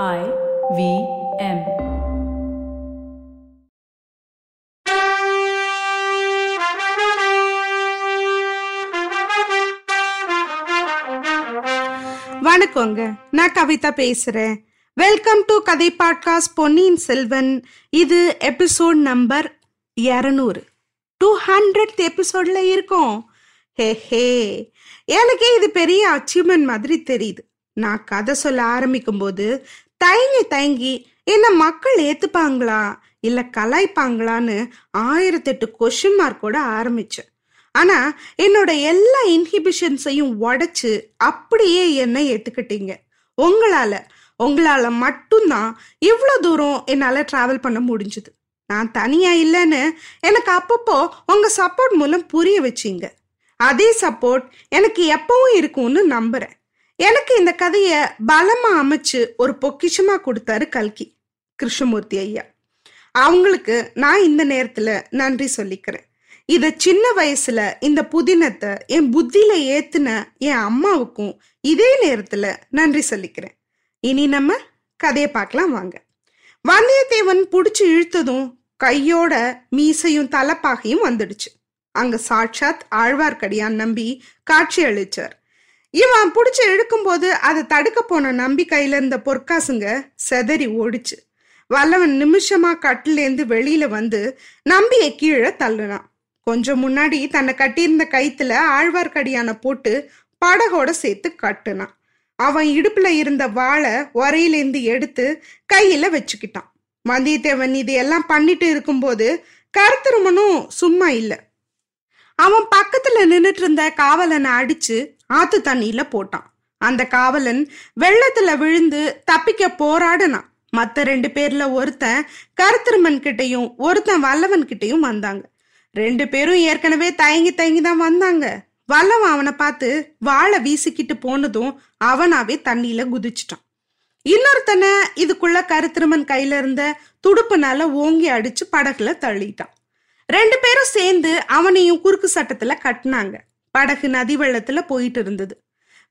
I V M. வணக்கங்க. நான் கவிதா பேசுறேன். வெல்கம் டு கதை பாட்காஸ்ட் பொன்னியின் செல்வன். இது எபிசோட் நம்பர் இரநூறு. டூ ஹண்ட்ரட் எபிசோட்ல இருக்கும். ஹே ஹே. எனக்கே இது பெரிய அச்சீவ்மெண்ட் மாதிரி தெரியுது. நான் கதை சொல்ல ஆரம்பிக்கும் போது தயங்கி தயங்கி என்ன மக்கள் ஏத்துப்பாங்களா? இல்ல கலாய்ப்பாங்களான்னு ஆயிரத்தெட்டு கொஷின் மார்க்கோட ஆரம்பிச்சேன். ஆனா என்னோட எல்லா இன்ஹிபிஷன்ஸையும் உடைச்சு அப்படியே என்னை ஏத்துக்கிட்டீங்க. உங்களால உங்களால மட்டும்தான் இவ்வளோ தூரம் என்னால டிராவல் பண்ண முடிஞ்சுது. நான் தனியா இல்லைன்னு எனக்கு அப்பப்போ உங்க சப்போர்ட் மூலம் புரிய வச்சீங்க. அதே சப்போர்ட் எனக்கு எப்பவும் இருக்கும்னு நம்புறேன். எனக்கு இந்த கதையை பலமா அமைச்சு ஒரு பொக்கிஷமா கொடுத்தாரு கல்கி கிருஷ்ணமூர்த்தி ஐயா. அவங்களுக்கு நான் இந்த நேரத்துல நன்றி சொல்லிக்கிறேன். இத சின்ன வயசுல இந்த புதினத்தை என் புத்தியில ஏத்துன என் அம்மாவுக்கும் இதே நேரத்துல நன்றி சொல்லிக்கிறேன். இனி நம்ம கதையை பார்க்கலாம் வாங்க. வந்தியத்தேவன் புடிச்சு இழுத்ததும் கையோட மீசையும் தலைப்பாகையும் வந்துடுச்சு. அங்க சாட்சாத் ஆழ்வார்க்கடியான் நம்பி காட்சி அளிச்சார். இவன் பிடிச்சி இழுக்கும்போது அதை தடுக்க போன நம்பி கையில இருந்த பொற்காசுங்க செதறி ஓடிச்சு. வல்லவன் நிமிஷமா கட்டிலேருந்து வெளியில வந்து நம்பியை கீழே தள்ளுனான். கொஞ்சம் முன்னாடி தன்னை கட்டியிருந்த கைத்துல ஆழ்வார்க்கடியான போட்டு படகோட சேர்த்து கட்டுனான். அவன் இடுப்புல இருந்த வாழை உரையிலேருந்து எடுத்து கையில வச்சுக்கிட்டான். வந்தியத்தேவன் இதையெல்லாம் பண்ணிட்டு இருக்கும்போது கருத்திருமனும் சும்மா இல்லை. அவன் பக்கத்துல நின்றுட்டு இருந்த காவலனை அடிச்சு ஆத்து தண்ணியில போட்டான். அந்த காவலன் வெள்ளத்துல விழுந்து தப்பிக்க போராடினான். மத்த ரெண்டு பேர்ல ஒருத்தன் கருத்திருமன் கிட்டையும் ஒருத்தன் வல்லவன் கிட்டையும் வந்தாங்க. ரெண்டு பேரும் ஏற்கனவே தயங்கி தயங்கி தான் வந்தாங்க. வல்லவன் அவனை பார்த்து வாழை வீசிக்கிட்டு போனதும் அவனாவே தண்ணியில குதிச்சிட்டான். இன்னொருத்தனை இதுக்குள்ள கருத்திருமன் கையில இருந்த துடுப்புனால ஓங்கி அடிச்சு படகுல தள்ளிட்டான். ரெண்டு பேரும் சேர்ந்து அவனையும் குறுக்கு சட்டத்துல கட்டினாங்க. படகு நதி வெள்ளத்துல போயிட்டு இருந்தது.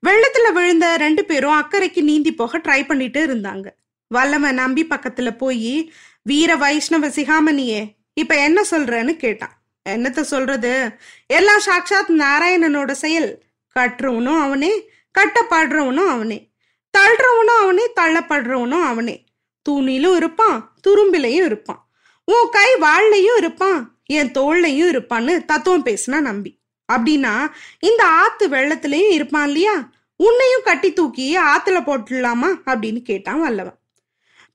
வெள்ளத்துல விழுந்த ரெண்டு பேரும் அக்கறைக்கு நீந்தி போக ட்ரை பண்ணிட்டு இருந்தாங்க. வல்லவன் நம்பி பக்கத்துல போய் வீர வைஷ்ணவ சிகாமணியே இப்ப என்ன சொல்றன்னு கேட்டான். என்னத்த சொல்றது? எல்லாம் சாட்சாத் நாராயணனோட செயல். கட்டுறவனும் அவனே கட்டப்படுறவனும் அவனே. தள்ளுறவனும் அவனே தள்ளப்படுறவனும் அவனே. தூணிலும் இருப்பான் துரும்பிலையும் இருப்பான். உன் கை வாழ்லையும் இருப்பான் என் தோல்லையும் இருப்பான்னு தத்துவம் பேசினா நம்பி. அப்படின்னா இந்த ஆத்து வெள்ளத்திலையும் இருப்பான் இல்லையா? உன்னையும் கட்டி தூக்கி ஆத்துல போட்டுடலாமா? அப்படின்னு கேட்டான் வல்லவன்.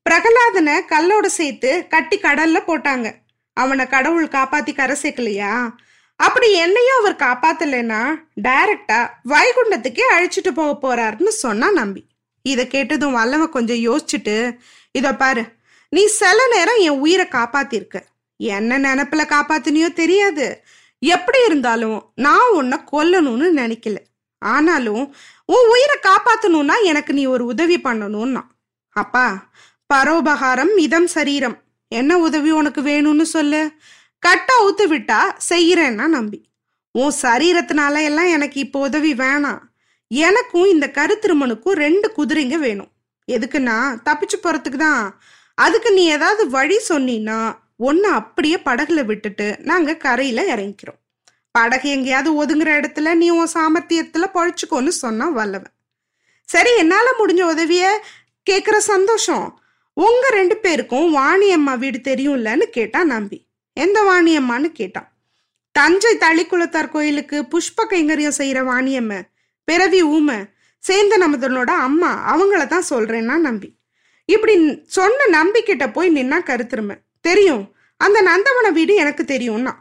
பிரகலாதனை கல்லோட சேர்த்து கட்டி கடல்ல போட்டாங்க. அவனை கடவுள் காப்பாத்தி கரை சேர்க்கலையா? அப்படி என்னையும் அவர் காப்பாத்தலைன்னா டைரக்டா வைகுண்டத்துக்கே அழிச்சிட்டு போக போறாருன்னு சொன்னா நம்பி. இதை கேட்டதும் வல்லவன் கொஞ்சம் யோசிச்சுட்டு இத பாரு நீ சில நேரம் என் உயிரை காப்பாத்திருக்க. என்ன நினப்புல காப்பாத்தினியோ தெரியாது. எப்படி இருந்தாலும் நான் உன்னை கொல்லணும்னு நினைக்கல. ஆனாலும் உன் உயிரை காப்பாத்தணும்னா எனக்கு நீ ஒரு உதவி பண்ணணும்னா. அப்பா பரோபகாரம் இதம் சரீரம். என்ன உதவி உனக்கு வேணும்னு சொல்லு. கட்டா ஊத்து விட்டா செய்யறேன்னா நம்பி. உன் சரீரத்தினால எல்லாம் எனக்கு இப்போ உதவி வேணாம். எனக்கும் இந்த கருத்திருமனுக்கும் ரெண்டு குதிரைங்க வேணும். எதுக்குன்னா தப்பிச்சு போறதுக்கு தான் அதுக்கு நீ ஏதாவது வழி சொன்னீன்னா ஒன்று அப்படியே படகுல விட்டுட்டு நாங்கள் கரையில் இறங்கிக்கிறோம். படகு எங்கேயாவது ஒதுங்குற இடத்துல நீ உன் சாமர்த்தியத்தில் பொழைச்சுக்கோன்னு சொன்னால் வல்லவன். சரி என்னால் முடிஞ்ச உதவியை கேட்குற சந்தோஷம். உங்கள் ரெண்டு பேருக்கும் வாணியம்மா வீடு தெரியும்லன்னு கேட்டான் நம்பி. எந்த வாணியம்மான்னு கேட்டான். தஞ்சை தளிக்குளத்தார் கோயிலுக்கு புஷ்ப கைங்கரியம் செய்கிற வாணியம்ம பிறவி ஊமை சேந்த நமதனோட அம்மா அவங்கள தான் சொல்கிறேன்னா நம்பி. இப்படி சொன்ன நம்பிக்கிட்ட போய் நின்னா கருத்துருமை. தெரியும். அந்த நந்தவன வீடு எனக்கு தெரியும்னா.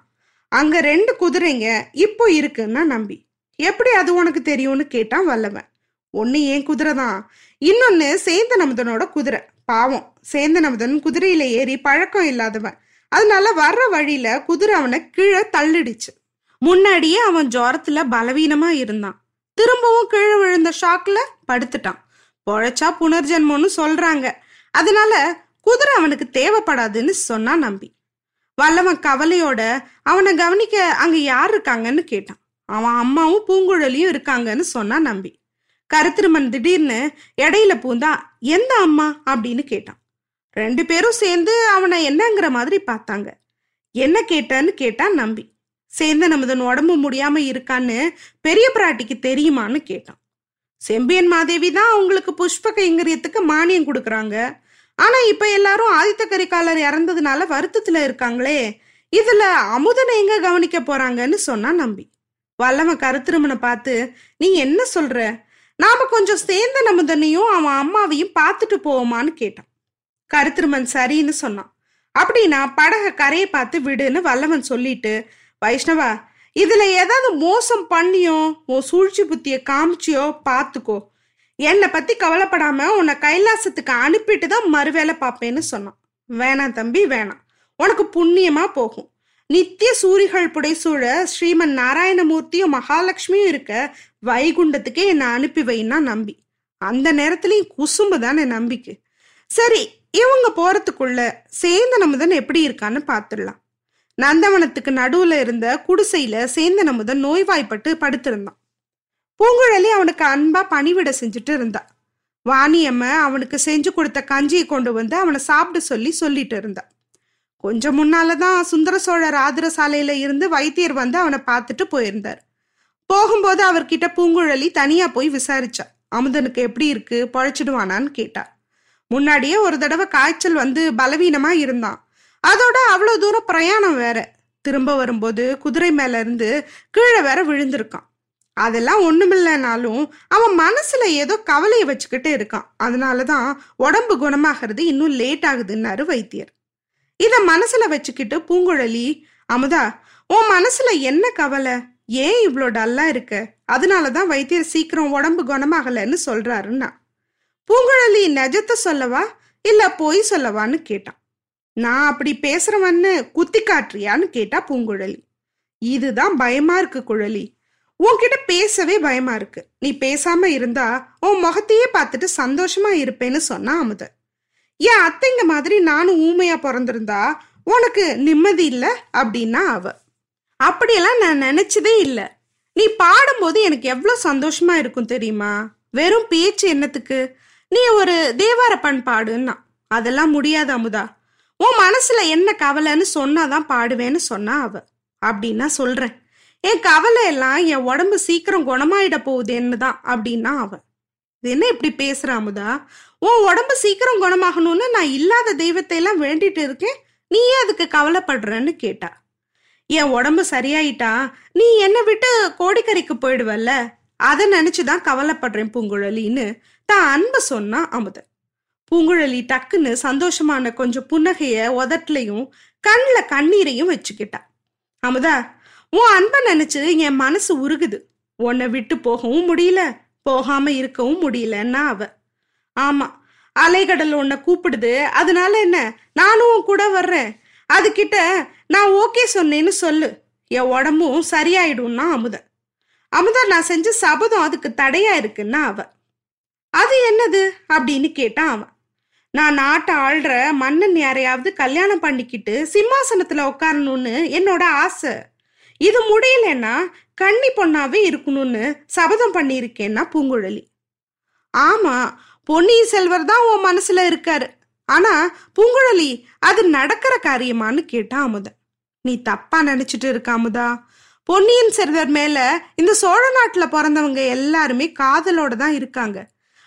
அங்க ரெண்டு குதிரைங்க இப்போ இருக்குன்னா நம்பி. எப்படி அது உனக்கு தெரியும்னு கேட்டான் வல்லவன். ஒன்னு ஏன் குதிரை தான். இன்னொன்னு சேந்த நமுதனோட குதிரை. பாவம் சேந்த நமுதன் குதிரையில ஏறி பழக்கம் இல்லாதவன். அதனால வர்ற வழியில குதிரை அவனை கீழே தள்ளிடுச்சு. முன்னாடியே அவன் ஜோரத்துல பலவீனமா இருந்தான். திரும்பவும் கீழே விழுந்த ஷாக்ல படுத்துட்டான். பொழைச்சா புனர்ஜென்மம்னு சொல்றாங்க. அதனால குதிரை அவனுக்கு தேவைப்படாதுன்னு சொன்னா நம்பி. வல்லவன் கவலையோட அவனை கவனிக்க அங்க யார் இருக்காங்கன்னு கேட்டான். அவன் அம்மாவும் பூங்குழலியும் இருக்காங்கன்னு சொன்னா நம்பி. கருத்திருமன் திடீர்னு இடையில பூந்தா எந்த அம்மா? அப்படின்னு கேட்டான். ரெண்டு பேரும் சேர்ந்து அவனை என்னங்கிற மாதிரி பார்த்தாங்க. என்ன கேட்டான்னு கேட்டான் நம்பி. சேர்ந்த நமதன் உடம்பு முடியாம இருக்கான்னு பெரிய பிராட்டிக்கு தெரியுமான்னு கேட்டான். செம்பியன் மாதேவி தான் அவங்களுக்கு புஷ்ப கைங்கரியத்துக்கு மானியம் கொடுக்குறாங்க. ஆனா இப்ப எல்லாரும் ஆதித்த கரிகாலர் இறந்ததுனால வருத்தத்துல இருக்காங்களே. இதுல அமுதனை எங்க கவனிக்க போறாங்கன்னு சொன்னா நம்பி. வல்லவன் கருத்திருமனை பார்த்து நீ என்ன சொல்ற? நாம கொஞ்சம் சேர்ந்த நமுதனையும் அவன் அம்மாவையும் பார்த்துட்டு போவோமான்னு கேட்டான். கருத்திருமன் சரின்னு சொன்னான். அப்படின்னா படக கரையை பார்த்து விடுன்னு வல்லவன் சொல்லிட்டு வைஷ்ணவா இதுல ஏதாவது மோசம் பண்ணியோ உன் சூழ்ச்சி புத்திய காமிச்சியோ பார்த்துக்கோ. என்னை பத்தி கவலைப்படாம உன்னை கைலாசத்துக்கு அனுப்பிட்டு தான் மறுவேலை பார்ப்பேன்னு சொன்னான். வேணாம் தம்பி வேணாம். உனக்கு புண்ணியமா போகும். நித்திய சூரிகள் புடைசூழ ஸ்ரீமன் நாராயணமூர்த்தியும் மகாலட்சுமியும் இருக்க வைகுண்டத்துக்கே என்னை அனுப்பி வைன்னா நம்பி. அந்த நேரத்துலயும் குசும்பு தானே நம்பிக்கை. சரி இவங்க போறதுக்குள்ள சேந்த நமுதன் எப்படி இருக்கான்னு பார்த்துடலாம். நந்தவனத்துக்கு நடுவுல இருந்த குடிசையில சேந்த நமுதன் நோய்வாய்ப்பட்டு படுத்திருந்தான். பூங்குழலி அவனுக்கு அன்பா பணிவிட செஞ்சுட்டு இருந்தா. வாணியம்ம அவனுக்கு செஞ்சு கொடுத்த கஞ்சியை கொண்டு வந்து அவனை சாப்பிட சொல்லி சொல்லிட்டு இருந்தா. கொஞ்சம் முன்னாலதான் சுந்தர சோழர் ஆதர சாலையில இருந்து வைத்தியர் வந்து அவனை பார்த்துட்டு போயிருந்தார். போகும்போது அவர்கிட்ட பூங்குழலி தனியா போய் விசாரிச்சா. அமுதனுக்கு எப்படி இருக்கு? பொழைச்சிடுவானான்னு கேட்டா. முன்னாடியே ஒரு தடவை காய்ச்சல் வந்து பலவீனமா இருந்தான் அதோட அவ்வளவு தூரம் பிரயாணம் வேற. திரும்ப வரும்போது குதிரை மேல இருந்து கீழே வேற விழுந்திருக்கான். அதெல்லாம் ஒண்ணுமில்லைனாலும் அவன் மனசுல ஏதோ கவலையை வச்சுக்கிட்டு இருக்கான். அதனாலதான் உடம்பு குணமாகிறது இன்னும் லேட் ஆகுதுன்னாரு வைத்தியர். இத மனசுல வச்சுக்கிட்டு பூங்குழலி அமுதா உன் மனசுல என்ன கவலை? ஏன் இவ்வளோ டல்லா இருக்க? அதனாலதான் வைத்தியர் சீக்கிரம் உடம்பு குணமாகலைன்னு சொல்றாருன்னா. பூங்குழலி நெஜத்தை சொல்லவா? இல்ல பொய் சொல்லவான்னு கேட்டான். நான் அப்படி பேசுறவன்னு குத்தி காட்டுறியான்னு கேட்டா பூங்குழலி. இதுதான் பயமா இருக்கு குழலி. உன்கிட்ட பேசவே பயமா இருக்கு. நீ பேசாம இருந்தா உன் முகத்தையே பார்த்துட்டு சந்தோஷமா இருப்பேன்னு சொன்னா அமுத. என் அத்தைங்க மாதிரி நானும் ஊமையா பிறந்திருந்தா உனக்கு நிம்மதி இல்லை அப்படின்னா அவ. அப்படியெல்லாம் நான் நினைச்சதே இல்லை. நீ பாடும்போது எனக்கு எவ்வளோ சந்தோஷமா இருக்கும் தெரியுமா? வெறும் பேச்சு என்னத்துக்கு? நீ ஒரு தேவார பண் பாடுன்னா. அதெல்லாம் முடியாது அமுதா. உன் மனசுல என்ன கவலைன்னு சொன்னாதான் பாடுவேன்னு சொன்னா அவ. அப்படின்னா சொல்றேன். என் கவலை எல்லாம் என் உடம்பு சீக்கிரம் குணமாயிட போகுதுன்னு தான் அப்படின்னா அவன். இது என்ன இப்படி பேசுற அமுதா? உன் உடம்பு சீக்கிரம் குணமாகணும்னு நான் இல்லாத தெய்வத்தை எல்லாம் வேண்டிட்டு இருக்கேன். நீ ஏன் அதுக்கு கவலைப்படுறன்னு கேட்டா. என் உடம்பு சரியாயிட்டா நீ என்னை விட்டு கோடிக்கரைக்கு போயிடுவல்ல? அதை நினைச்சுதான் கவலைப்படுறேன் பூங்குழலின்னு தான் அன்பு சொன்னா அமுத. பூங்குழலி டக்குன்னு சந்தோஷமான கொஞ்சம் புன்னகைய உதட்லையும் கண்ணில் கண்ணீரையும் வச்சுக்கிட்டா. அமுதா உன் அன்பை நினைச்சு என் மனசு உருகுது. உன்னை விட்டு போகவும் முடியல போகாம இருக்கவும் முடியலன்னா அவ. ஆமா அலைகடல் உன்னை கூப்பிடுது. அதனால என்ன? நானும் உன் கூட வர்றேன். அதுகிட்ட நான் ஓகே சொன்னேன்னு சொல்லு. என் உடம்பும் சரியாயிடும்னா அமுத அமுதா நான் செஞ்ச சபதம் அதுக்கு தடையா இருக்குன்னா அவ. அது என்னது? அப்படின்னு கேட்டான் அவன் நான் நாட்டை ஆள்ற மன்னன் யாரையாவது கல்யாணம் பண்ணிக்கிட்டு சிம்மாசனத்துல உட்காரணும்னு என்னோட ஆசை. இது முடியலன்னா கன்னி பொண்ணாவே இருக்கணும்னு சபதம் பண்ணியிருக்கேன்னா பூங்குழலி. ஆமா பொன்னியின் செல்வர் தான் உன் மனசுல இருக்காரு. ஆனா பூங்குழலி அது நடக்கிற காரியமான்னு கேட்டா அமுதன். நீ தப்பா நினைச்சிட்டு இருக்க அமுதா. பொன்னியின் செல்வர் மேல இந்த சோழ நாட்டுல பிறந்தவங்க எல்லாருமே காதலோட தான் இருக்காங்க.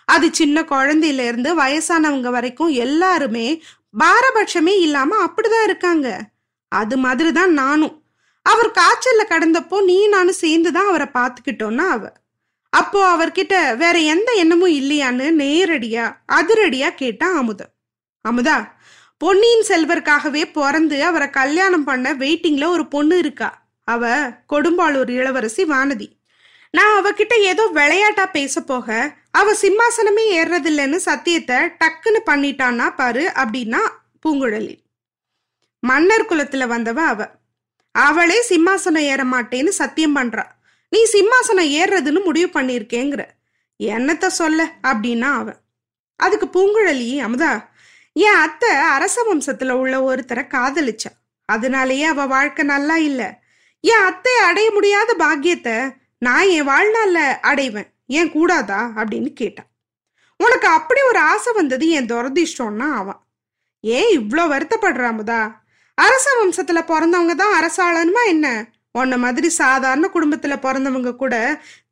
அது சின்ன குழந்தையில இருந்து வயசானவங்க வரைக்கும் எல்லாருமே பாரபட்சமே இல்லாம அப்படிதான் இருக்காங்க. அது மாதிரி தான் நானும். அவர் காய்ச்சல்ல கடந்தப்போ நீ நானும் சேர்ந்து தான் அவரை பார்த்துக்கிட்டோன்னா அவ. அப்போ அவர்கிட்ட வேற எந்த எண்ணமும் இல்லையான்னு நேரடியா அதிரடியா கேட்டா அமுதா. அமுதா பொன்னியின் செல்வருக்காகவே பிறந்து அவரை கல்யாணம் பண்ண வெயிட்டிங்ல ஒரு பொண்ணு இருக்கா? அவ கொடும்பாளூர் இளவரசி வானதி. நான் அவகிட்ட ஏதோ விளையாட்டா பேச போக அவ சிம்மாசனமே ஏறுறதில்லைன்னு சத்தியத்தை டக்குன்னு பண்ணிட்டான்னா பாரு அப்படின்னா பூங்குழலி. மன்னர் குலத்துல வந்தவ அவ. அவளே சிம்மாசனம் ஏற மாட்டேன்னு சத்தியம் பண்றா. நீ சிம்மாசனம் ஏறுறதுன்னு முடிவு பண்ணியிருக்கேங்கிற. என்னத்த சொல்ல? அப்படின்னா அவன் அதுக்கு பூங்குழலி அமுதா என் அத்தை அரச வம்சத்துல உள்ள ஒருத்தரை காதலிச்சா. அதனாலேயே அவ வாழ்க்கை நல்லா இல்ல. என் அத்தை அடைய முடியாத பாக்கியத்தை நான் என் வாழ்நாள்ல அடைவேன். ஏன் கூடாதா? அப்படின்னு கேட்டான் உனக்கு அப்படி ஒரு ஆசை வந்தது என் துரதிஷ்டம்னா அவன் ஏன் இவ்வளோ வருத்தப்படுற அமுதா? அரச வம்சத்துல பிறந்தவங்க தான் அரசாளனுமா என்ன? உன்ன மாதிரி சாதாரண குடும்பத்துல பிறந்தவங்க கூட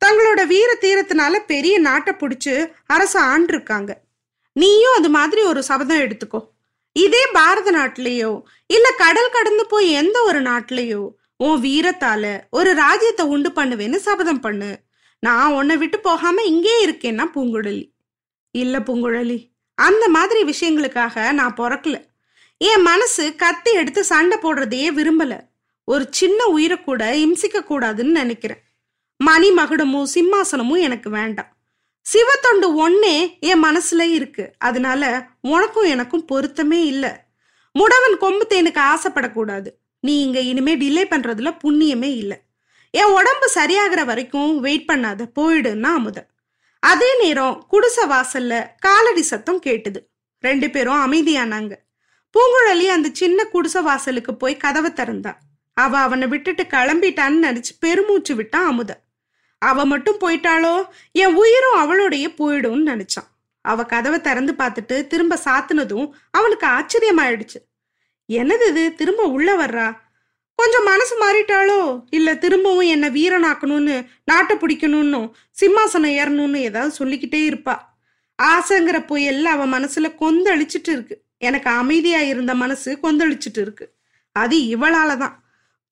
தங்களோட வீர தீரத்தினால பெரிய நாட்டை பிடிச்சு அரச ஆண்டிருக்காங்க. நீயும் அது மாதிரி ஒரு சபதம் எடுத்துக்கோ. இதே பாரத நாட்டிலேயோ இல்ல கடல் கடந்து போய் எந்த ஒரு நாட்டிலேயோ உன் வீரத்தால ஒரு ராஜ்யத்தை உண்டு பண்ணுவேன்னு சபதம் பண்ணு. நான் உன்னை விட்டு போகாம இங்கே இருக்கேன்னா பூங்குழலி. இல்ல பூங்குழலி அந்த மாதிரி விஷயங்களுக்காக நான் பிறக்கல. என் மனசு கத்தி எடுத்து சண்டை போடுறதையே விரும்பல. ஒரு சின்ன உயிரை கூட இம்சிக்க கூடாதுன்னு நினைக்கிறேன். மணி மகுடமும் சிம்மாசனமும் எனக்கு வேண்டாம். சிவத்தொண்டு ஒன்னே என் மனசுல இருக்கு. அதனால உனக்கும் எனக்கும் பொருத்தமே இல்லை. முடவன் கொம்பு தேனுக்கு ஆசைப்படக்கூடாது. நீ இங்க இனிமே டிலே பண்றதுல புண்ணியமே இல்லை. என் உடம்பு சரியாகிற வரைக்கும் வெயிட் பண்ணாத. போயிடுன்னா அமுத. அதே நேரம் குடிசை வாசல்ல காலடி சத்தம் கேட்டுது. ரெண்டு பேரும் அமைதியானாங்க. பூங்குழலி அந்த சின்ன குடிசை வாசலுக்கு போய் கதவை திறந்தா. அவ அவனை விட்டுட்டு கிளம்பிட்டான்னு நினைச்சு பெருமூச்சு விட்டான் அமுத. அவ மட்டும் போயிட்டாளோ? என் உயிரும் அவளோடைய போயிடும்னு நினைச்சான். அவ கதவை திறந்து பார்த்துட்டு திரும்ப சாத்துனதும் அவனுக்கு ஆச்சரியமாயிடுச்சு. என்னது இது? திரும்ப உள்ள வர்றா? கொஞ்சம் மனசு மாறிட்டாளோ? இல்ல திரும்பவும் என்ன வீரனாக்கணும்னு நாட்டை பிடிக்கணும்னு சிம்மாசனம் ஏறணும்னு ஏதாவது சொல்லிக்கிட்டே இருப்பா. ஆசைங்கிற புயல்ல அவ மனசுல கொந்தளிச்சிட்டு இருக்கு. எனக்கு அமைதியா இருந்த மனசு கொந்தளிச்சுட்டு இருக்கு. அது இவளால தான்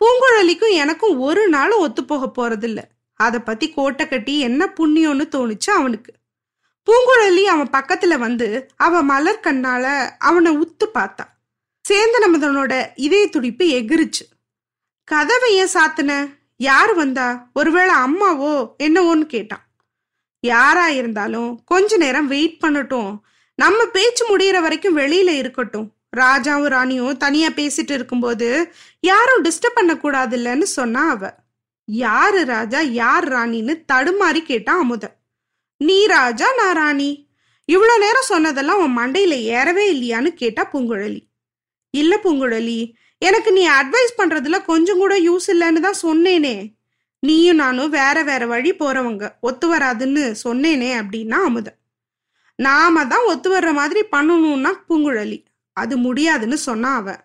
பூங்குழலிக்கும் எனக்கும் ஒரு நாளும் ஒத்து போக போறதில்ல. அதை பத்தி கோட்டை கட்டி என்ன புண்ணியம்னு தோணுச்சு அவனுக்கு. பூங்குழலி அவன் பக்கத்துல வந்து அவ மலர் கண்ணால அவனை உத்து பார்த்தா. சேந்தனமதனோட இதய துடிப்பு எகிருச்சு. கதவை ஏன் சாத்தின? யார் வந்தா? ஒருவேளை அம்மாவோ என்னவோன்னு கேட்டான். யாரா இருந்தாலும் கொஞ்ச நேரம் வெயிட் பண்ணட்டும். நம்ம பேச்சு முடியிற வரைக்கும் வெளியில இருக்கட்டும். ராஜாவும் ராணியும் தனியா பேசிட்டு இருக்கும்போது யாரும் டிஸ்டர்ப் பண்ண கூடாதுல்லன்னு சொன்னா அவ. யாரு ராஜா யார் ராணின்னு தடுமாறி கேட்டான் அமுத நீ ராஜா நான் ராணி. இவ்வளோ நேரம் சொன்னதெல்லாம் உன் மண்டையில ஏறவே இல்லையான்னு கேட்டா பூங்குழலி. இல்ல பூங்குழலி எனக்கு நீ அட்வைஸ் பண்றதுல கொஞ்சம் கூட யூஸ் இல்லைன்னு தான் சொன்னேனே. நீயும் நானும் வேற வேற வழி போறவங்க. ஒத்து வராதுன்னு சொன்னேனே அப்படின்னா அமுத நாம தான் ஒத்து வர்ற மாதிரி பண்ணணும்னா பூங்குழலி. அது முடியாதுன்னு சொன்னா அவ.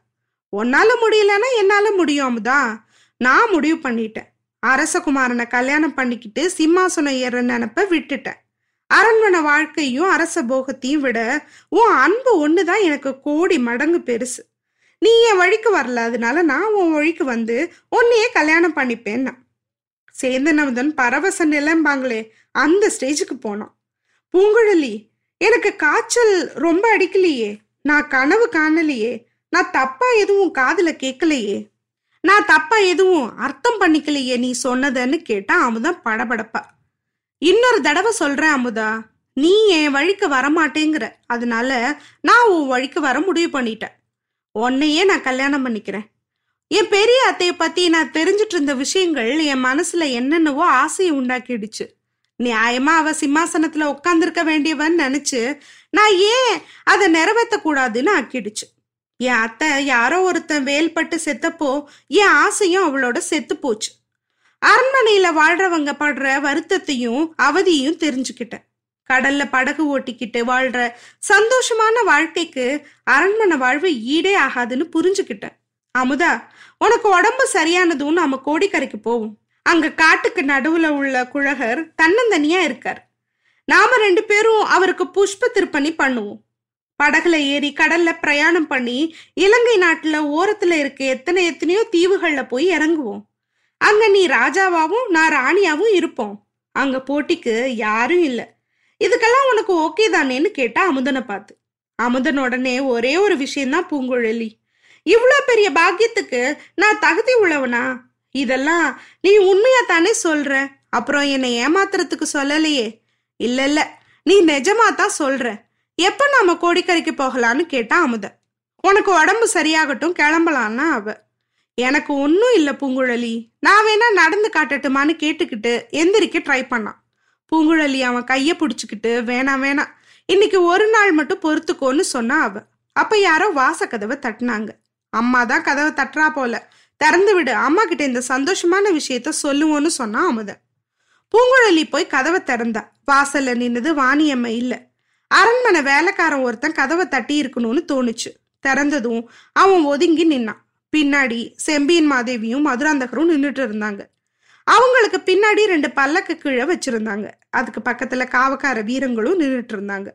உன்னால முடியலன்னா என்னால முடியும் அமுதா. நான் முடிவு பண்ணிட்டேன். அரசகுமாரனை கல்யாணம் பண்ணிக்கிட்டு சிம்மாசனம் ஏற நினப்ப விட்டுட்டேன். அரண்மனை வாழ்க்கையும் அரச போகத்தையும் விட உன் அன்பு ஒண்ணுதான் எனக்கு கோடி மடங்கு பெருசு. நீ என் வழிக்கு வரல அதனால நான் உன் வழிக்கு வந்து உன்னையே கல்யாணம் பண்ணிப்பேன்னா. சேந்தனவதன் பரவச நிலம்பாங்களே அந்த ஸ்டேஜுக்கு போனான். பூங்குழலி எனக்கு காய்ச்சல் ரொம்ப அடிக்கலையே. நான் கனவு காணலையே. நான் தப்பா எதுவும் காதுல கேட்கலையே நான் தப்பா எதுவும் அர்த்தம் பண்ணிக்கலையே நீ சொன்னதன்னு கேட்டா அமுதா படபடப்பா. இன்னொரு தடவை சொல்றேன் அமுதா. நீ என் வழிக்கு வரமாட்டேங்கிற. அதனால நான் உன் வழிக்கு வர முடிவு பண்ணிட்டேன். உன்னையே நான் கல்யாணம் பண்ணிக்கிறேன். என் பெரிய அத்தைய பத்தி நான் தெரிஞ்சிட்டு இருந்த விஷயங்கள் என் மனசுல என்னென்னவோ ஆசையை உண்டாக்கிடுச்சு. நியாயமா அவ சிம்மாசனத்துல உட்காந்துருக்க வேண்டியவன் நினைச்சு நான் ஏன் அதை நிறைவேற்ற கூடாதுன்னு ஆக்கிடுச்சு. என் அத்தை யாரோ ஒருத்தன் வேல்பட்டு செத்தப்போ என் ஆசையும் அவளோட செத்து போச்சு. அரண்மனையில வாழ்றவங்க படுற வருத்தத்தையும் அவதியும் தெரிஞ்சுக்கிட்டேன். கடல்ல படகு ஓட்டிக்கிட்டு வாழ்ற சந்தோஷமான வாழ்க்கைக்கு அரண்மனை வாழ்வு ஈடே ஆகாதுன்னு புரிஞ்சுக்கிட்டேன். அமுதா உனக்கு உடம்பு சரியானதும் நாம கோடிக்கரைக்கு போவோம். அங்க காட்டுக்கு நடுவுல உள்ள குழகர் தன்னந்தனியா இருக்கார். நாம ரெண்டு பேரும் அவருக்கு புஷ்ப திருப்பணி பண்ணுவோம். படகுல ஏறி கடல்ல பிரயாணம் பண்ணி இலங்கை நாட்டுல ஓரத்துல இருக்க எத்தனை எத்தனையோ தீவுகள்ல போய் இறங்குவோம். அங்க நீ ராஜாவாவும் நான் ராணியாவும் இருப்போம். அங்க போட்டிக்கு யாரும் இல்ல. இதுக்கெல்லாம் உனக்கு ஓகே தானேன்னு கேட்டா அமுதனை பார்த்து. அமுதன் உடனே ஒரே ஒரு விஷயம்தான் பூங்குழலி. இவ்வளோ பெரிய பாக்கியத்துக்கு நான் தகுதி உள்ளவனா? இதெல்லாம் நீ உண்மையா தானே சொல்ற? அப்புறம் என்னை ஏமாத்துறதுக்கு சொல்லலையே? இல்ல இல்ல நீ நிஜமா தான் சொல்ற. எப்ப நாம கோடிக்கரைக்கு போகலான்னு கேட்டா அமுத. உனக்கு உடம்பு சரியாகட்டும் கிளம்பலான்னா அவ. எனக்கு ஒன்றும் இல்லை பூங்குழலி. நான் வேணா நடந்து காட்டட்டுமான்னு கேட்டுக்கிட்டு எந்திரிக்க ட்ரை பண்ணான். பூங்குழலி அவன் கையை பிடிச்சிக்கிட்டு வேணாம் வேணாம் இன்னைக்கு ஒரு நாள் மட்டும் பொறுத்துக்கோன்னு சொன்னா அவ. அப்ப யாரோ வாச கதவை தட்டினாங்க. அம்மா தான் கதவை தட்டுறா போல. திறந்து விடு. அம்மா கிட்ட இந்த சந்தோஷமான விஷயத்த சொல்லுவோன்னு சொன்னா அமுதன் பூங்குழலி போய் கதவை திறந்தா. வாசல்ல நின்னது வாணியம்மை இல்ல. அரண்மனை வேலைக்காரன் ஒருத்தன் கதவை தட்டி இருக்கணும்னு தோணுச்சு. திறந்ததும் அவன் ஒதுங்கி நின்னான். பின்னாடி செம்பியன் மாதேவியும் மதுராந்தகரும் நின்றுட்டு இருந்தாங்க. அவங்களுக்கு பின்னாடி ரெண்டு பல்லக்கு கீழே வச்சிருந்தாங்க. அதுக்கு பக்கத்துல காவக்கார வீரங்களும் நின்றுட்டு இருந்தாங்க.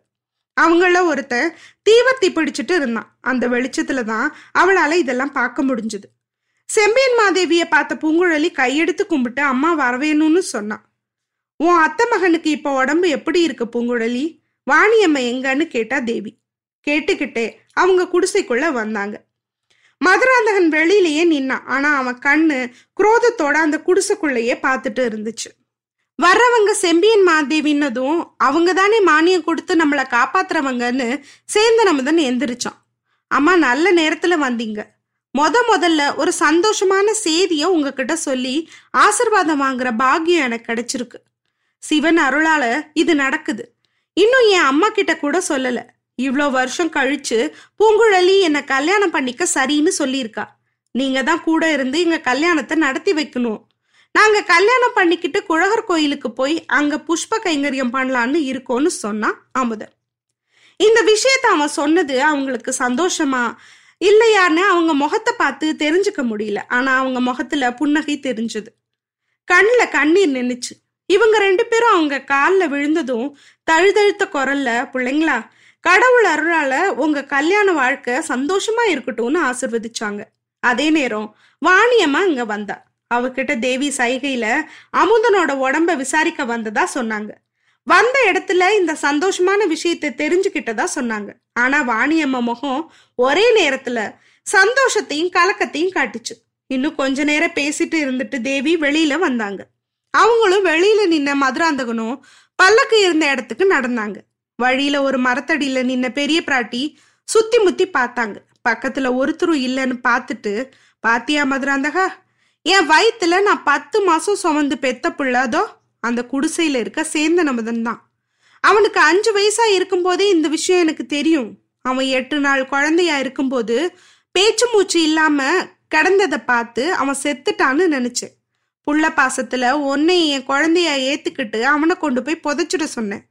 அவங்கள ஒருத்தன் தீவத்தி பிடிச்சிட்டு இருந்தான். அந்த வெளிச்சத்துல தான் அவளால இதெல்லாம் பார்க்க முடிஞ்சது. செம்பியன் மாதேவிய பார்த்த பூங்குழலி கையெடுத்து கும்பிட்டு அம்மா வரவேணும்னு சொன்னான். உன் அத்தை மகனுக்கு இப்ப உடம்பு எப்படி இருக்கு பூங்குழலி? வாணியம்மை எங்கன்னு கேட்டா தேவி. கேட்டுக்கிட்டே. அவங்க குடிசைக்குள்ள வந்தாங்க. மதுராந்தகன் வெளியிலேயே நின்னான். ஆனா அவன் கண்ணு குரோதத்தோட அந்த குடிசைக்குள்ளேயே பார்த்துட்டு இருந்துச்சு. வர்றவங்க செம்பியன் மாதேவின்னதும் அவங்க தானே மானியம் கொடுத்து நம்மளை காப்பாத்துறவங்கன்னு சேந்தனமுதன் எந்திரிச்சான். அம்மா நல்ல நேரத்துல வந்தீங்க. முத முதல்ல ஒரு சந்தோஷமான செய்தியை உங்ககிட்ட சொல்லி ஆசிர்வாதம் வாங்குற பாக்கியம் எனக்கு கிடைச்சிருக்கு. சிவன் அருளால இது நடக்குது. இன்னும் என் அம்மா கிட்ட கூட சொல்லல. இவ்வளோ வருஷம் கழிச்சு பூங்குழலி என்னை கல்யாணம் பண்ணிக்க சரின்னு சொல்லியிருக்கா. நீங்க தான் கூட இருந்து எங்க கல்யாணத்தை நடத்தி வைக்கணும். நாங்க கல்யாணம் பண்ணிக்கிட்டு குழகர் கோயிலுக்கு போய் அங்க புஷ்ப கைங்கரியம் பண்ணலான்னு இருக்கோன்னு சொன்னான் அமுதன். இந்த விஷயத்த அவன் சொன்னது அவங்களுக்கு சந்தோஷமா இல்லையான்னு அவங்க முகத்தை பார்த்து தெரிஞ்சுக்க முடியல. ஆனா அவங்க முகத்துல புன்னகை தெரிஞ்சது. கண்ணில் கண்ணீர் நின்றுச்சு இவங்க ரெண்டு பேரும் அவங்க காலில் விழுந்ததும் தழுதழுத்த குரல்ல பிள்ளைங்களா கடவுள் அருளால உங்க கல்யாண வாழ்க்கை சந்தோஷமா இருக்கட்டும்னு ஆசிர்வதிச்சாங்க. அதே நேரம் வாணியம்மா இங்க வந்தா. அவகிட்ட தேவி சைகையில அமுதனோட உடம்ப விசாரிக்க வந்ததா சொன்னாங்க. வந்த இடத்துல இந்த சந்தோஷமான விஷயத்தை தெரிஞ்சுக்கிட்டதா சொன்னாங்க. ஆனா வாணியம்மா முகம் ஒரே நேரத்துல சந்தோஷத்தையும் கலக்கத்தையும் காட்டுச்சு. இன்னும் கொஞ்ச நேரம் பேசிட்டு இருந்துட்டு தேவி வெளியில வந்தாங்க. அவங்களும் வெளியில நின்ன மதுராந்தகனும் பல்லக்கு இருந்த இடத்துக்கு நடந்தாங்க. வழியில ஒரு மரத்தடியில நின்ன பெரிய பிராட்டி சுத்தி முத்தி பார்த்தாங்க. பக்கத்துல ஒருத்தரும் இல்லைன்னு பார்த்துட்டு பாத்தியா மதுராந்தகா என் வயித்துல நான் பத்து மாசம் சுமந்து பெத்த பிள்ளாதோ அந்த குடிசையில இருக்க சேந்த நமதன் தான். அவனுக்கு அஞ்சு வயசா இருக்கும்போதே இந்த விஷயம் எனக்கு தெரியும். அவன் எட்டு நாள் குழந்தையா இருக்கும்போது பேச்சு மூச்சு இல்லாம கிடந்ததை பார்த்து அவன் செத்துட்டான்னு நினைச்சேன். புள்ள பாசத்துல உன்னை என் குழந்தைய ஏத்துக்கிட்டு அவனை கொண்டு போய் புதைச்சிட சொன்னேன்.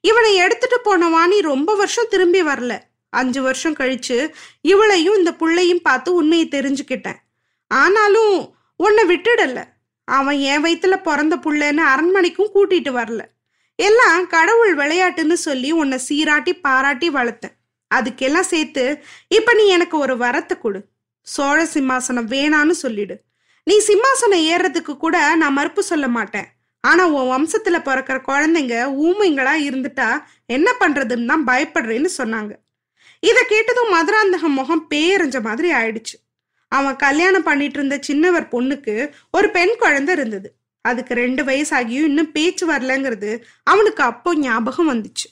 இவனை எடுத்துட்டு போன வாணி ரொம்ப வருஷம் திரும்பி வரல. அஞ்சு வருஷம் கழிச்சு இவளையும் இந்த புள்ளையும் பார்த்து உண்மையை தெரிஞ்சுக்கிட்டேன். ஆனாலும் உன்னை விட்டுடல. அவன் என் வயிற்றுல பிறந்த புள்ளன்னு அரண்மனைக்கும் கூட்டிட்டு வரல. எல்லாம் கடவுள் விளையாட்டுன்னு சொல்லி உன்னை சீராட்டி பாராட்டி வளர்த்தேன். அதுக்கெல்லாம் சேர்த்து இப்ப நீ எனக்கு ஒரு வரத்தை கொடு. சோழ சிம்மாசனம் வேணான்னு சொல்லிடு. நீ சிம்மாசனம் ஏறுறதுக்கு கூட நான் மறுப்பு சொல்ல மாட்டேன். ஆனா உன் வம்சத்துல பிறக்கிற குழந்தைங்க ஊமைங்களா இருந்துட்டா என்ன பண்றதுன்னு தான் பயப்படுறேன்னு சொன்னாங்க. இத கேட்டதும் மதுராந்தகம் முகம் பேரஞ்ச மாதிரி ஆயிடுச்சு. அவன் கல்யாணம் பண்ணிட்டு இருந்த சின்னவர் பொண்ணுக்கு ஒரு பெண் குழந்தை இருந்தது. அதுக்கு ரெண்டு வயசாகியும் இன்னும் பேச்சு வரலங்கிறது அவனுக்கு அப்போ ஞாபகம் வந்துச்சு.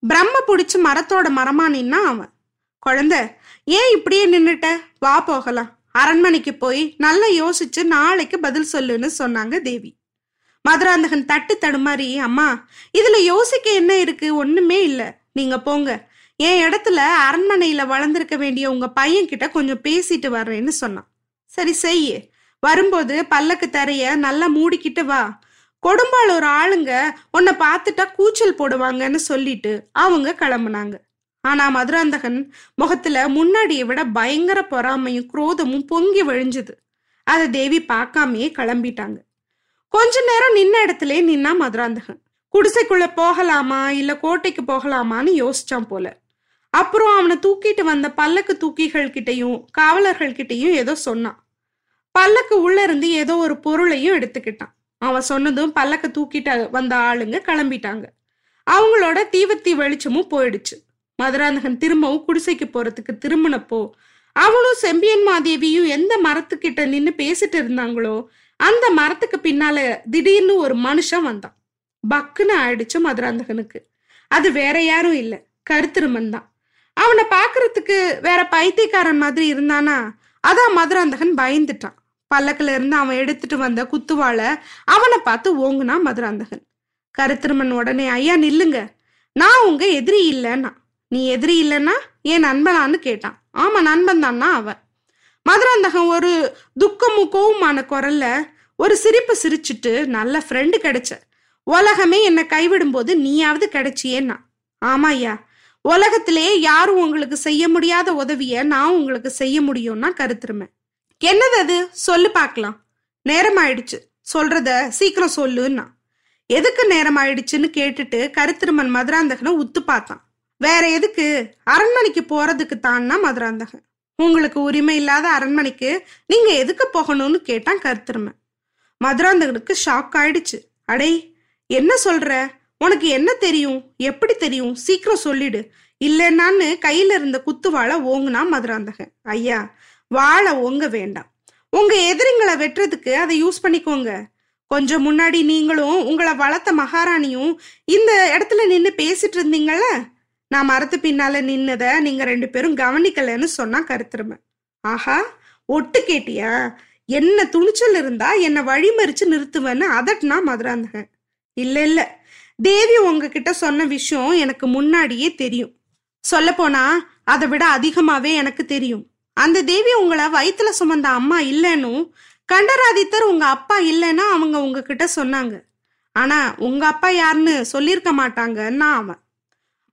பிரம்ம புடிச்சு மரத்தோட மரமா நின்னா அவன். குழந்தை ஏன் இப்படியே நின்னுட்ட? வா போகலாம். அரண்மனைக்கு போய் நல்லா யோசிச்சு நாளைக்கு பதில் சொல்லுன்னு சொன்னாங்க தேவி. மதுராந்தகன் தட்டு தடுமாறி அம்மா இதுல யோசிக்க என்ன இருக்கு? ஒண்ணுமே இல்ல. நீங்க போங்க. என் இடத்துல அரண்மனையில வளர்ந்துருக்க வேண்டிய உங்க பையன் கிட்ட கொஞ்சம் பேசிட்டு வர்றேன்னு சொன்னான். சரி செய்யு. வரும்போது பல்லக்கு தரைய நல்லா மூடிக்கிட்டு வா. கொடும்பால் ஒரு ஆளுங்க உன்னை பார்த்துட்டா கூச்சல் போடுவாங்கன்னு சொல்லிட்டு அவங்க கிளம்புனாங்க. ஆனா மதுராந்தகன் முகத்துல முன்னாடியை விட பயங்கர பொறாமையும் குரோதமும் பொங்கி விழிஞ்சது. அதை தேவி பார்க்காமயே கிளம்பிட்டாங்க. கொஞ்ச நேரம் நின்ன இடத்துல நின்னா மதுராந்தகன். குடிசைக்குள்ள போகலாமா இல்ல கோட்டைக்கு போகலாமான்னு யோசிச்சான் போல. அப்புறம் அவனை தூக்கிட்டு வந்த பல்லக்கு தூக்கிகள் கிட்டையும் காவலர்கள் கிட்டையும் ஏதோ சொன்னான். பல்லக்கு உள்ள இருந்து ஏதோ ஒரு பொருளையும் எடுத்துக்கிட்டான். அவன் சொன்னதும் பல்லக்க தூக்கிட்டு வந்த ஆளுங்க கிளம்பிட்டாங்க. அவங்களோட தீவத்தி வெளிச்சமும் போயிடுச்சு. மதுராந்தகன் திரும்பவும் குடிசைக்கு போறதுக்கு திரும்பினப்போ அவளும் செம்பியன் மாதேவியும் எந்த மரத்துக்கிட்ட நின்று பேசிட்டு இருந்தாங்களோ அந்த மரத்துக்கு பின்னால திடீர்னு ஒரு மனுஷன் வந்தான். பக்குன்னு ஆயிடுச்சு மதுராந்தகனுக்கு. அது வேற யாரும் இல்லை. கருத்திருமன் தான். அவனை பாக்குறதுக்கு வேற பைத்தியக்காரன் மாதிரி இருந்தானா அதான் மதுராந்தகன் பயந்துட்டான். பல்லக்கில் இருந்து அவன் எடுத்துட்டு வந்த குத்துவாளை அவனை பார்த்து ஓங்குனா மதுராந்தகன். கருத்திருமன் உடனே ஐயா நில்லுங்க. நான் உங்க எதிரி இல்லைன்னா. நீ எதிரி இல்லைன்னா என் நண்பனான்னு கேட்டான். ஆமா நண்பன் தான்னா அவன்? மதுராந்தகன் ஒரு துக்கமும் கோவமான குரல்ல ஒரு சிரிப்பு சிரிச்சிட்டு நல்ல ஃப்ரெண்டு கிடைச்ச. உலகமே என்னை கைவிடும்போது நீயாவது கிடைச்சியேன்னா. ஆமா ஐயா. உலகத்திலேயே யாரும் உங்களுக்கு செய்ய முடியாத உதவியை நான் உங்களுக்கு செய்ய முடியும்னா கருத்துருமேன் என்னது அது? சொல்லு பார்க்கலாம். நேரம் ஆயிடுச்சு சொல்றத சீக்கிரம் சொல்லுன்னா. எதுக்கு நேரம் ஆயிடுச்சுன்னு கேட்டுட்டு கருத்திருமன் மதுராந்தகனை உத்து பார்த்தான். வேற எதுக்கு? அரண்மனைக்கு போறதுக்கு தான்னா மதுராந்தகன். உங்களுக்கு உரிமை இல்லாத அரண்மனைக்கு நீங்க எதுக்கு போகணும்னு கேட்டான் கருத்திருமன். மதுராந்தகனுக்கு ஷாக் ஆயிடுச்சு. அடே என்ன சொல்ற? உனக்கு என்ன தெரியும்? எப்படி தெரியும்? சீக்கிரம் சொல்லிடு. இல்லைன்னான்னு கையில இருந்த குத்துவாளை ஓங்குனா மதுராந்தகன். ஐயா வாழை ஓங்க வேண்டாம். உங்க எதிரிங்களை வெட்டுறதுக்கு அதை யூஸ் பண்ணிக்கோங்க. கொஞ்சம் முன்னாடி நீங்களும் உங்களை வளர்த்த மகாராணியும் இந்த இடத்துல நின்று பேசிட்டு இருந்தீங்கல்ல? நான் மரத்து பின்னால நின்னதை நீங்க ரெண்டு பேரும் கவனிக்கலன்னு சொன்னா கருத்துருமை. ஆஹா ஒட்டு கேட்டியா? என்ன துணிச்சல் இருந்தா என்னை வழிமறிச்சு நிறுத்துவேன்னு அதட்னா மதுராந்தகன். இல்ல இல்ல. தேவி உங்ககிட்ட சொன்ன விஷயம் எனக்கு முன்னாடியே தெரியும். சொல்ல போனா அதை விட அதிகமாவே எனக்கு தெரியும். அந்த தேவி உங்களை வயிற்றுல சுமந்த அம்மா இல்லைன்னு கண்டராதித்தர் உங்க அப்பா இல்லைன்னா அவங்க உங்ககிட்ட சொன்னாங்க. ஆனா உங்க அப்பா யாருன்னு சொல்லியிருக்க மாட்டாங்கன்னா அவன்.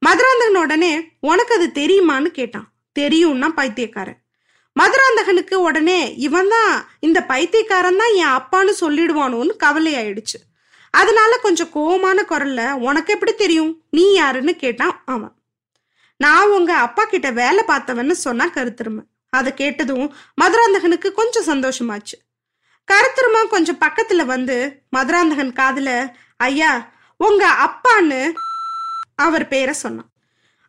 மதுராந்தகன் உடனே உனக்கு அது தெரியுமான்னு கேட்டான். தெரியும்னா பைத்தியக்காரன். மதுராந்தகனுக்கு உடனே இவன் தான் இந்த பைத்தியக்காரன் தான் என் அப்பான்னு சொல்லிடுவானோன்னு கவலை ஆயிடுச்சு அதனால கொஞ்சம் கோவமான குரல்ல உனக்கு எப்படி தெரியும்? நீ யாருன்னு? கேட்டான் அவன். நான் உங்க அப்பா கிட்ட வேலை பார்த்தவன்னு சொன்னா கருத்திருமை. அதை கேட்டதும் மதுராந்தகனுக்கு கொஞ்சம் சந்தோஷமாச்சு. கருத்திரமா கொஞ்சம் பக்கத்துல வந்து மதுராந்தகன் காதுல ஐயா உங்க அப்பான்னு அவர் பேரை சொன்னான்.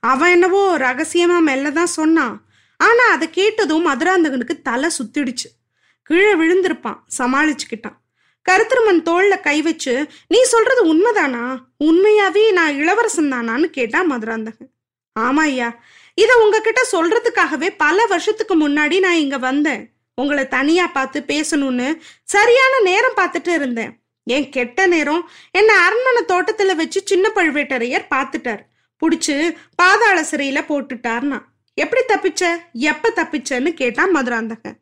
அவன் என்னவோ ரகசியமா மெல்லதான் சொன்னான். ஆனா அதை கேட்டதும் மதுராந்தகனுக்கு தலை சுத்திடுச்சு. கீழே விழுந்திருப்பான் சமாளிச்சுக்கிட்டான். கருத்திருமன் தோல்ல கை வச்சு நீ சொல்றது உண்மைதானா? உண்மையாவே நான் இளவரசன் தானான்னு கேட்டான் மதுராந்தகன். ஆமா ஐயா இத உங்ககிட்ட சொல்றதுக்காகவே பல வருஷத்துக்கு முன்னாடி நான் இங்க வந்தேன். உங்களை தனியா பார்த்து பேசணும்னு சரியான நேரம் பார்த்துட்டு இருந்தேன். என் கெட்ட நேரம் என்ன அரண்மனை தோட்டத்துல வச்சு சின்ன பழுவேட்டரையர் பார்த்துட்டார். புடிச்சு பாதாள சிறையில போட்டுட்டார்னா எப்படி தப்பிச்ச? எப்ப தப்பிச்சன்னு கேட்டான் மதுராந்தகன்.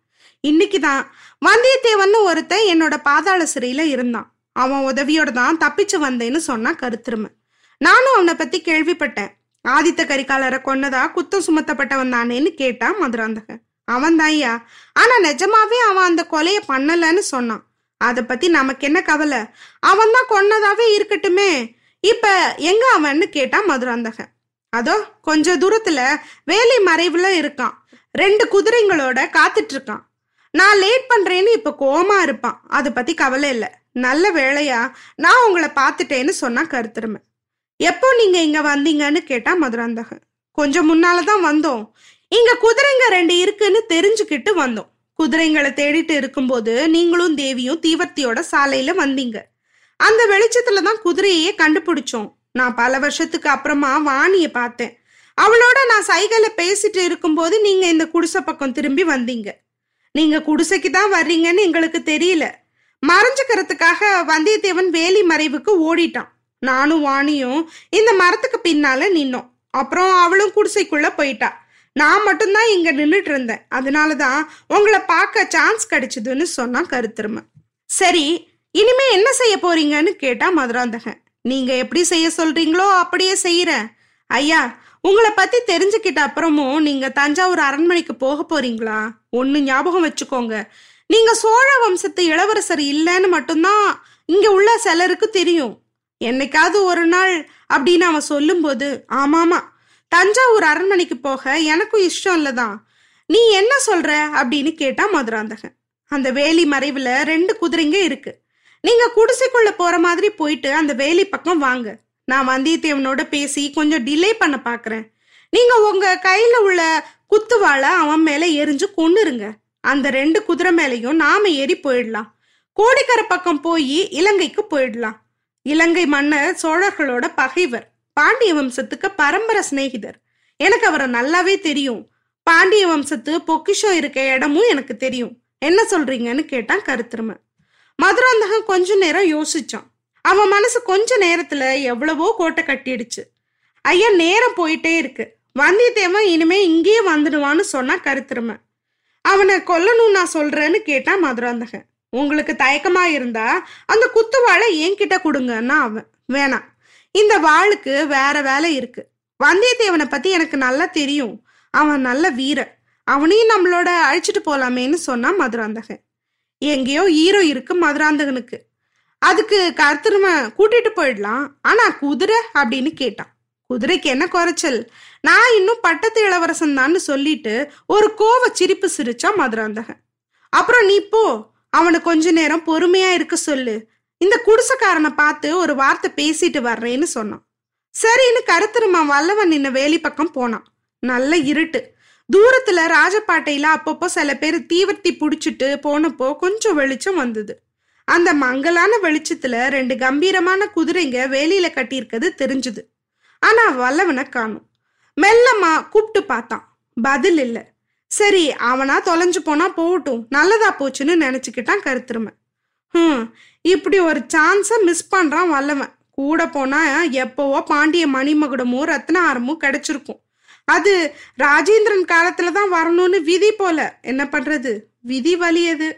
இன்னைக்குதான் வந்தியத்தேவன் ஒருத்தன் என்னோட பாதாள சிறையில இருந்தான். அவன் உதவியோட தான் தப்பிச்சு வந்தேன்னு சொன்னா கருத்திருமை. நானும் அவனை பத்தி கேள்விப்பட்டேன். ஆதித்த கரிகாலரை கொன்னதா குத்தம் சுமத்தப்பட்டவன் தானேன்னு கேட்டான் மதுராந்தகன் அவன் தான்யா ஆனா நிஜமாவே அவன் அந்த கொலைய பண்ணலன்னு சொன்னான். அத பத்தி நமக்கு என்ன கவலை? அவன் தான் கொன்னதாவே இருக்கட்டுமே. இப்ப எங்க அவன்னு கேட்டான் மதுராந்தகன் அதோ கொஞ்ச தூரத்துல வேலை மறைவுல இருக்கான். ரெண்டு குதிரைங்களோட காத்துட்டு இருக்கான். நான் லேட் பண்றேன்னு இப்ப கோமா இருப்பான். அதை பத்தி கவலை இல்லை. நல்ல வேலையா நான் உங்களை பார்த்துட்டேன்னு சொன்னா கருத்துருமை. எப்போ நீங்க இங்க வந்தீங்கன்னு கேட்டா மதுராந்தகன். கொஞ்சம் முன்னாலதான் வந்தோம். இங்க குதிரைங்க ரெண்டு இருக்குன்னு தெரிஞ்சுக்கிட்டு வந்தோம். குதிரைங்களை தேடிட்டு இருக்கும்போது நீங்களும் தேவியும் தீவர்த்தியோட சாலையில வந்தீங்க. அந்த வெளிச்சத்துல தான் குதிரையே கண்டுபிடிச்சோம். நான் பல வருஷத்துக்கு அப்புறமா வாணிய பார்த்தேன். அவளோட நான் சைகையில பேசிட்டு இருக்கும்போது நீங்க இந்த குடிசை பக்கம் திரும்பி வந்தீங்க. நீங்க குடிசைக்கு தான் வர்றீங்கன்னு எங்களுக்கு தெரியல. மறைஞ்சுக்கிறதுக்காக வந்தியத்தேவன் வேலி மறைவுக்கு ஓடிட்டான். நானும் வாணியும் இந்த மரத்துக்கு பின்னால நின்னோம். அப்புறம் அவளும் குடிசைக்குள்ள போயிட்டா. நான் மட்டும்தான் இங்க நின்றுட்டு இருந்தேன். அதனாலதான் உங்களை பார்க்க சான்ஸ் கிடைச்சதுன்னு சொன்னா கருத்திருமை. சரி இனிமே என்ன செய்ய போறீங்கன்னு கேட்டா மதுராந்தகன். நீங்க எப்படி செய்ய சொல்றீங்களோ அப்படியே செய்யறேன் ஐயா உங்களை பத்தி தெரிஞ்சுக்கிட்ட அப்புறமும் நீங்க தஞ்சாவூர் அரண்மனைக்கு போக போறீங்களா? ஒன்னு ஞாபகம் வச்சுக்கோங்க. நீங்க சோழ வம்சத்து இளவரசர் இல்லைன்னு மட்டும்தான் இங்க உள்ள சிலருக்கு தெரியும். என்னைக்காவது ஒரு நாள் அப்படின்னு அவன் சொல்லும்போது ஆமாமா தஞ்சாவூர் அரண்மனைக்கு போக எனக்கும் இஷ்டம் இல்லதான். நீ என்ன சொல்ற? அப்படின்னு கேட்டா மதுராந்தகன். அந்த வேலி மறைவுல ரெண்டு குதிரைங்க இருக்கு. நீங்க குடிசைக்குள்ள போற மாதிரி போயிட்டு அந்த வேலி பக்கம் வாங்க. நான் வந்தியத்தேவனோட பேசி கொஞ்சம் டிலே பண்ண பாக்குறேன். நீங்க உங்க கையில உள்ள குத்துவாளை அவன் மேல எரிஞ்சு கொன்னுருங்க. அந்த ரெண்டு குதிரை மேலையும் நாம ஏறி போயிடலாம். கோடிக்கரை பக்கம் போய் இலங்கைக்கு போயிடலாம். இலங்கை மன்னர் சோழர்களோட பகைவர் பாண்டிய வம்சத்துக்கு பரம்பரை சிநேகிதர். எனக்கு அவரை நல்லாவே தெரியும். பாண்டிய வம்சத்து பொக்கிஷம் இருக்க இடமும் எனக்கு தெரியும். என்ன சொல்றீங்கன்னு கேட்டான் கருத்திருமை மதுராந்தகன் கொஞ்ச நேரம் யோசிச்சான். அவன் மனசு கொஞ்ச நேரத்துல எவ்வளவோ கோட்டை கட்டிடுச்சு. ஐயா நேரம் போயிட்டே இருக்கு. வந்தியத்தேவன் இனிமே இங்கேயே வந்துடுவான்னு சொன்னா கருத்திருமை அவனை கொல்லணும் நான் சொல்றேன்னு கேட்டான் மதுராந்தகன். உங்களுக்கு தயக்கமா இருந்தா அந்த குத்து வாழை என்கிட்ட கொடுங்கன்னா அவன் வேணாம். இந்த வாளுக்கு வேற வேலை இருக்கு. வந்தியத்தேவனை பத்தி எனக்கு நல்லா தெரியும். அவன் நல்ல வீரன். அவனையும் நம்மளோட அழைச்சிட்டு போலாமேன்னு சொன்னா மதுராந்தகன். எங்கேயோ ஈரோ இருக்கு மதுராந்தகனுக்கு. அதுக்கு கருத்துரும கூட்டிட்டு போயிடலாம். ஆனா குதிரை அப்படின்னு கேட்டான். குதிரைக்கு என்ன குறைச்சல்? நான் இன்னும் பட்டத்து இளவரசன் தான்னு சொல்லிட்டு ஒரு கோவ சிரிப்பு சிரிச்சா மதுராந்தகன். அப்புறம் நீ போ. அவனை கொஞ்ச நேரம் பொறுமையா இருக்க சொல்லு. இந்த குடிசைக்காரனை பார்த்து ஒரு வார்த்தை பேசிட்டு வர்றேன்னு சொன்னான். சரின்னு கருத்திருமா வல்லவன் நின்ன வேலி பக்கம் போனான். நல்ல இருட்டு. தூரத்துல ராஜபாட்டையில அப்பப்போ சில பேர் தீவர்த்தி புடிச்சிட்டு போனப்போ கொஞ்சம் வெளிச்சம் வந்தது. அந்த மங்கலான வெளிச்சத்துல ரெண்டு கம்பீரமான குதிரைங்க வேலியில கட்டியிருக்கிறது தெரிஞ்சுது. ஆனா வல்லவனை காணும். மெல்லமா கூப்பிட்டு பார்த்தான். பதில் இல்லை. சரி அவனா தொலைஞ்சு போனா போகட்டும். நல்லதா போச்சுன்னு நினைச்சுக்கிட்டான் கருத்திருமை ஹம் இப்படி ஒரு சான்ஸை மிஸ் பண்றான் வல்லவன். கூட போனா எப்பவோ பாண்டிய மணிமகுடமும் ரத்னாரமும் கிடைச்சிருக்கும். அது ராஜேந்திரன் காலத்துல தான் வரணும்னு விதி போல. என்ன பண்றது? விதி வலியது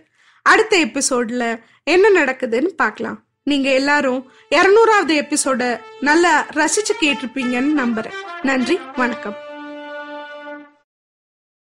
அடுத்த எபிசோட்ல என்ன நடக்குதுன்னு பார்க்கலாம். நீங்க எல்லாரும் இருநூறாவது எபிசோட நல்லா ரசிச்சு கேட்டிருப்பீங்கன்னு நம்புறேன். நன்றி வணக்கம்.